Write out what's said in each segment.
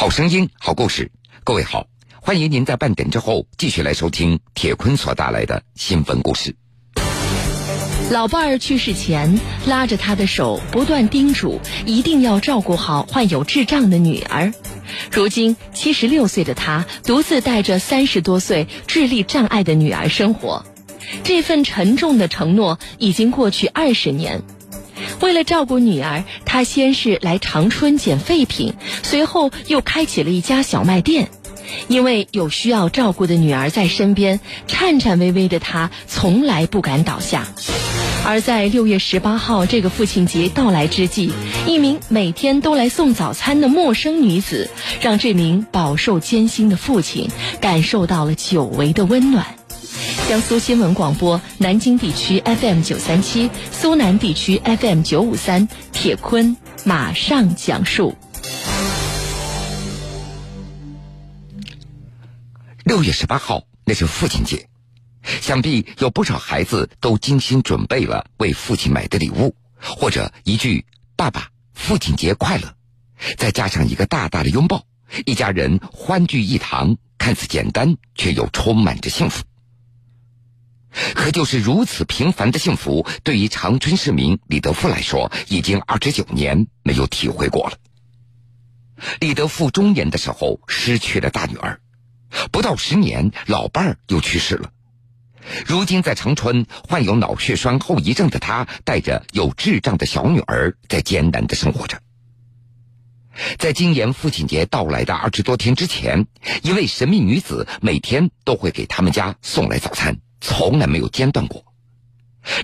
好声音，好故事。各位好，欢迎您在半点之后继续来收听铁坤所带来的新闻故事。老伴儿去世前，拉着他的手，不断叮嘱一定要照顾好患有智障的女儿。如今七十六岁的他，独自带着三十多岁智力障碍的女儿生活。这份沉重的承诺已经过去二十年。为了照顾女儿，他先是来长春捡废品，随后又开起了一家小卖店。因为有需要照顾的女儿在身边，颤颤巍巍的他从来不敢倒下。而在六月十八号这个父亲节到来之际，一名每天都来送早餐的陌生女子，让这名饱受艰辛的父亲感受到了久违的温暖。江苏新闻广播南京地区 FM 九三七，苏南地区 FM 九五三，铁坤马上讲述。六月十八号，那是父亲节，想必有不少孩子都精心准备了为父亲买的礼物，或者一句“爸爸，父亲节快乐”，再加上一个大大的拥抱，一家人欢聚一堂，看似简单，却又充满着幸福。可就是如此平凡的幸福，对于长春市民李德富来说，已经二十九年没有体会过了。李德富中年的时候失去了大女儿，不到十年，老伴儿又去世了。如今在长春患有脑血栓后遗症的他，带着有智障的小女儿，在艰难的生活着。在今年父亲节到来的二十多天之前，一位神秘女子每天都会给他们家送来早餐。从来没有间断过，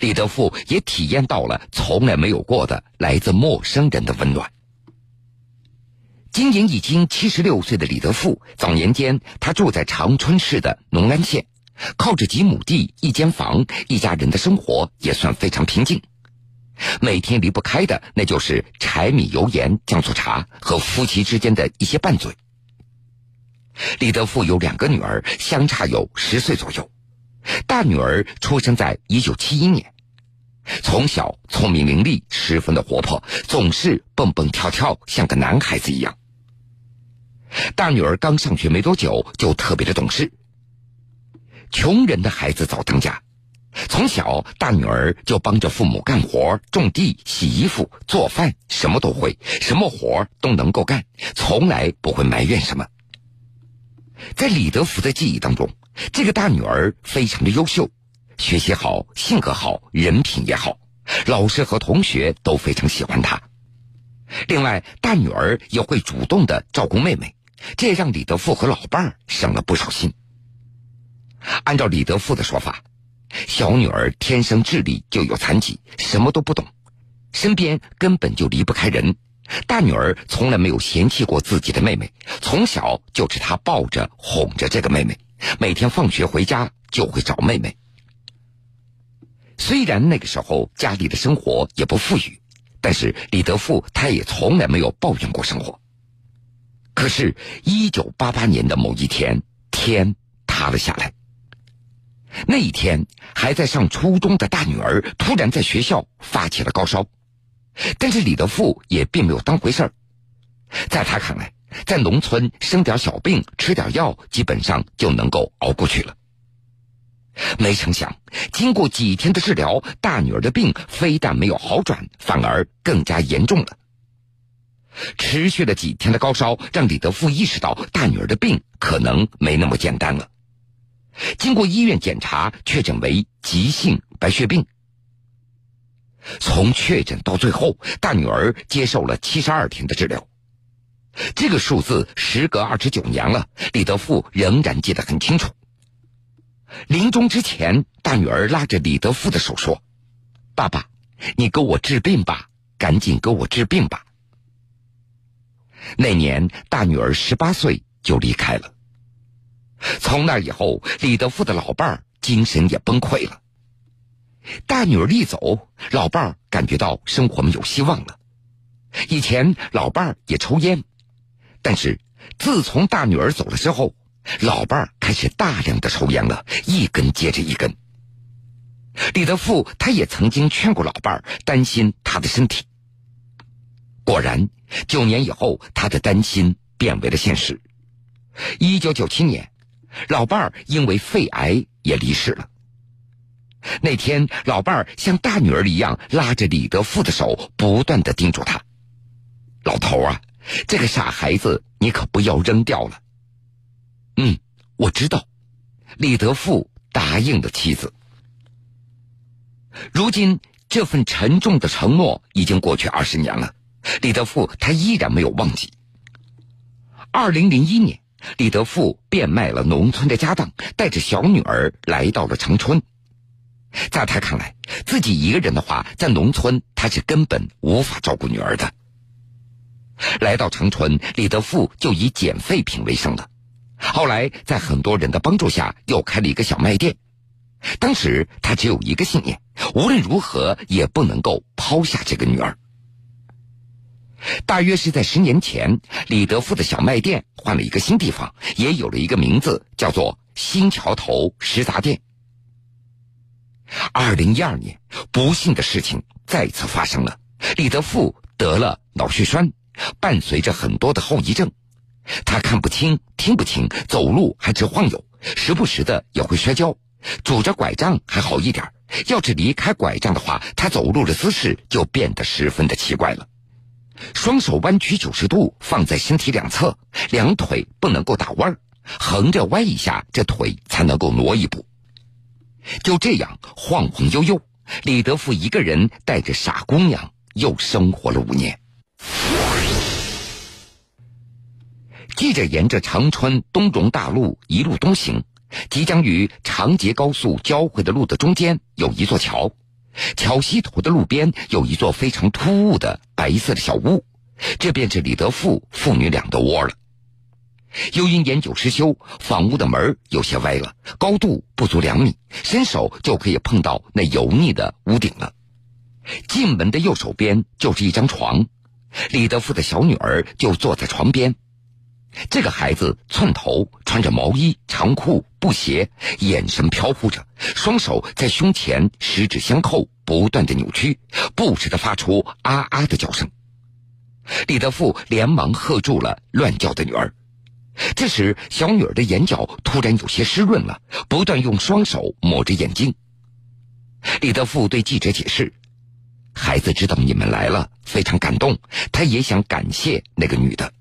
李德富也体验到了从来没有过的来自陌生人的温暖。今年已经七十六岁的李德富，早年间他住在长春市的农安县，靠着几亩地一间房，一家人的生活也算非常平静。每天离不开的那就是柴米油盐酱醋茶和夫妻之间的一些拌嘴。李德富有两个女儿，相差有十岁左右。大女儿出生在一九七一年，从小聪明伶俐，十分的活泼，总是蹦蹦跳跳，像个男孩子一样。大女儿刚上学没多久，就特别的懂事。穷人的孩子早当家，从小大女儿就帮着父母干活、种地、洗衣服、做饭，什么都会，什么活都能够干，从来不会埋怨什么。在李德福的记忆当中。这个大女儿非常的优秀，学习好，性格好，人品也好，老师和同学都非常喜欢她。另外，大女儿也会主动的照顾妹妹，这让李德富和老伴儿省了不少心。按照李德富的说法，小女儿天生智力就有残疾，什么都不懂，身边根本就离不开人。大女儿从来没有嫌弃过自己的妹妹，从小就是她抱着哄着这个妹妹。每天放学回家就会找妹妹。虽然那个时候家里的生活也不富裕，但是李德富他也从来没有抱怨过生活。可是，一九八八年的某一天，天塌了下来。那一天，还在上初中的大女儿突然在学校发起了高烧，但是李德富也并没有当回事儿，在他看来。在农村生点小病，吃点药，基本上就能够熬过去了。没成想，经过几天的治疗，大女儿的病非但没有好转，反而更加严重了。持续了几天的高烧，让李德富意识到大女儿的病可能没那么简单了。经过医院检查，确诊为急性白血病。从确诊到最后，大女儿接受了七十二天的治疗。这个数字时隔二十九年了，李德富仍然记得很清楚。临终之前，大女儿拉着李德富的手说：“爸爸，你给我治病吧，赶紧给我治病吧。”那年大女儿十八岁就离开了。从那以后，李德富的老伴儿精神也崩溃了。大女儿一走，老伴儿感觉到生活没有希望了。以前老伴儿也抽烟。但是，自从大女儿走了之后，老伴儿开始大量的抽烟了，一根接着一根。李德富他也曾经劝过老伴儿，担心他的身体。果然，九年以后，他的担心变为了现实。一九九七年，老伴儿因为肺癌也离世了。那天，老伴儿像大女儿一样拉着李德富的手，不断的叮嘱他：“老头啊，这个傻孩子，你可不要扔掉了。”嗯，我知道。李德富答应了妻子。如今，这份沉重的承诺已经过去二十年了，李德富他依然没有忘记。二零零一年，李德富变卖了农村的家当，带着小女儿来到了长春。在他看来，自己一个人的话，在农村他是根本无法照顾女儿的。来到长春，李德富就以捡废品为生了。后来，在很多人的帮助下，又开了一个小卖店。当时他只有一个信念：无论如何也不能够抛下这个女儿。大约是在十年前，李德富的小卖店换了一个新地方，也有了一个名字，叫做新桥头食杂店。二零一二年，不幸的事情再次发生了，李德富得了脑血栓，伴随着很多的后遗症。他看不清、听不清，走路还直晃悠，时不时的也会摔跤。拄着拐杖还好一点，要是离开拐杖的话，他走路的姿势就变得十分的奇怪了。双手弯曲九十度放在身体两侧，两腿不能够打弯，横着歪一下，这腿才能够挪一步。就这样晃晃悠悠，李德富一个人带着傻姑娘又生活了五年。记者沿着长春东荣大路一路东行，即将与长捷高速交汇的路的中间有一座桥，桥西头的路边有一座非常突兀的白色的小屋，这便是李德富父女俩的窝了。由于年久失修，房屋的门有些歪了，高度不足两米，伸手就可以碰到那油腻的屋顶了。进门的右手边就是一张床，李德富的小女儿就坐在床边。这个孩子寸头，穿着毛衣、长裤、布鞋，眼神飘忽着，双手在胸前十指相扣，不断的扭曲，不时的发出啊啊的叫声。李德富连忙喝住了乱叫的女儿。这时，小女儿的眼角突然有些湿润了，不断用双手抹着眼睛。李德富对记者解释：“孩子知道你们来了，非常感动，他也想感谢那个女的。”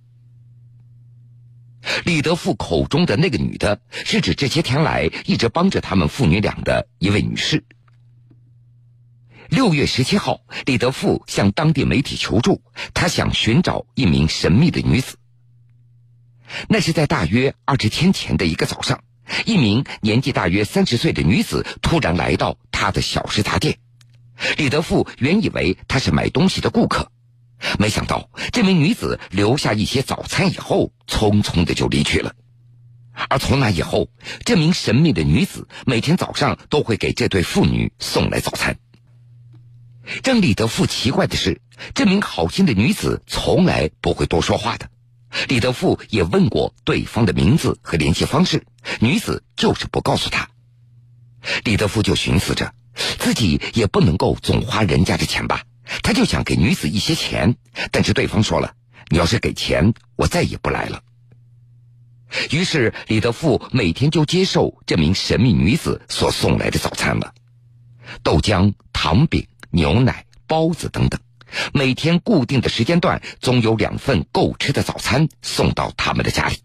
李德富口中的那个女的，是指这些天来一直帮着他们父女俩的一位女士。六月十七号，李德富向当地媒体求助，他想寻找一名神秘的女子。那是在大约二十天前的一个早上，一名年纪大约三十岁的女子突然来到他的小食杂店。李德富原以为她是买东西的顾客。没想到，这名女子留下一些早餐以后，匆匆的就离去了。而从那以后，这名神秘的女子每天早上都会给这对父女送来早餐。让李德富奇怪的是，这名好心的女子从来不会多说话的。李德富也问过对方的名字和联系方式，女子就是不告诉他。李德富就寻思着，自己也不能够总花人家的钱吧。他就想给女子一些钱，但是对方说了：“你要是给钱，我再也不来了。”于是李德富每天就接受这名神秘女子所送来的早餐了，豆浆、糖饼、牛奶、包子等等，每天固定的时间段总有两份够吃的早餐送到他们的家里，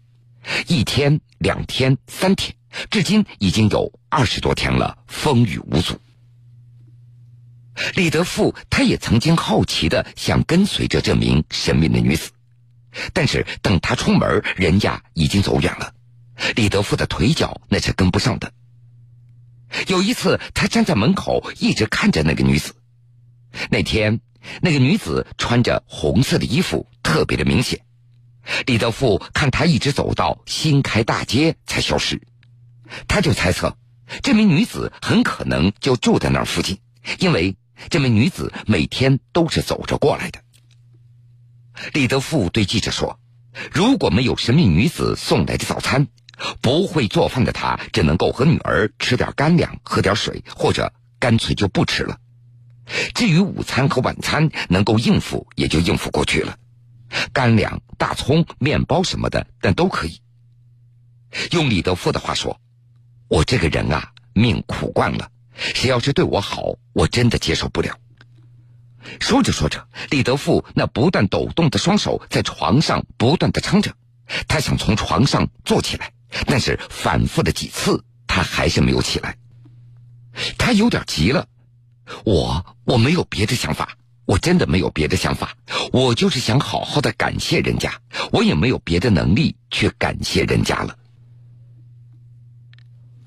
一天、两天、三天，至今已经有二十多天了，风雨无阻。李德富，他也曾经好奇的想跟随着这名神秘的女子，但是等他出门，人家已经走远了，李德富的腿脚那是跟不上的。有一次，他站在门口一直看着那个女子。那天，那个女子穿着红色的衣服，特别的明显。李德富看她一直走到新开大街才消失，他就猜测，这名女子很可能就住在那附近，因为。这名女子每天都是走着过来的。李德富对记者说：“如果没有神秘女子送来的早餐，不会做饭的他只能够和女儿吃点干粮，喝点水，或者干脆就不吃了。至于午餐和晚餐，能够应付也就应付过去了。干粮、大葱、面包什么的，但都可以。用李德富的话说：“我这个人啊，命苦惯了，谁要是对我好，我真的接受不了。”说着说着，李德富那不断抖动的双手在床上不断的撑着，他想从床上坐起来，但是反复的几次，他还是没有起来。他有点急了，我我没有别的想法，我真的没有别的想法，我就是想好好的感谢人家，我也没有别的能力去感谢人家了。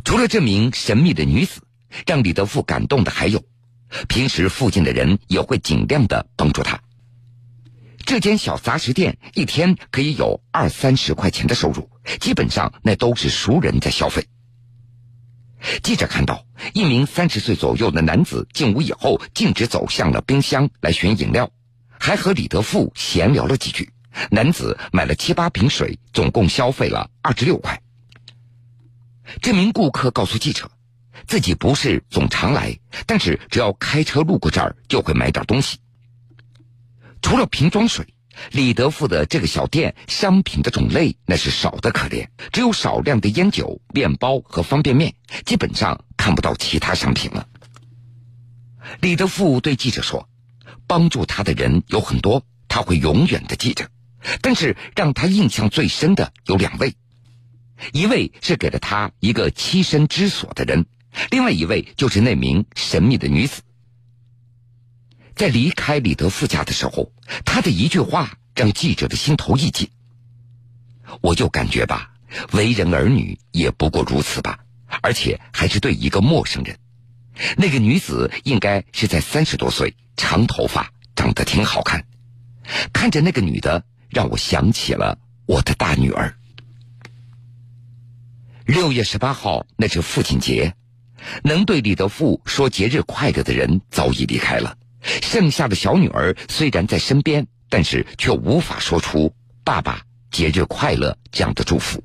除了这名神秘的女子，让李德富感动的还有。平时附近的人也会尽量的帮助他。这间小杂食店一天可以有二三十块钱的收入，基本上那都是熟人在消费。记者看到一名三十岁左右的男子进屋以后，径直走向了冰箱来寻饮料，还和李德富闲聊了几句。男子买了七八瓶水，总共消费了二十六块。这名顾客告诉记者。自己不是总常来，但是只要开车路过这儿，就会买点东西。除了瓶装水，李德富的这个小店商品的种类那是少得可怜，只有少量的烟酒、面包和方便面，基本上看不到其他商品了。李德富对记者说：“帮助他的人有很多，他会永远的记着。但是让他印象最深的有两位，一位是给了他一个栖身之所的人。”另外一位就是那名神秘的女子，在离开李德富家的时候，他的一句话让记者的心头一紧。我就感觉吧，为人儿女也不过如此吧，而且还是对一个陌生人。那个女子应该是在三十多岁，长头发，长得挺好看。看着那个女的，让我想起了我的大女儿。六月十八号，那是父亲节。能对李德富说节日快乐的人早已离开了，剩下的小女儿虽然在身边，但是却无法说出“爸爸节日快乐”这样的祝福。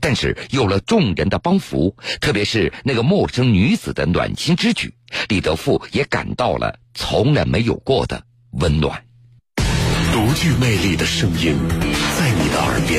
但是有了众人的帮扶，特别是那个陌生女子的暖心之举，李德富也感到了从来没有过的温暖。独具魅力的声音，在你的耳边。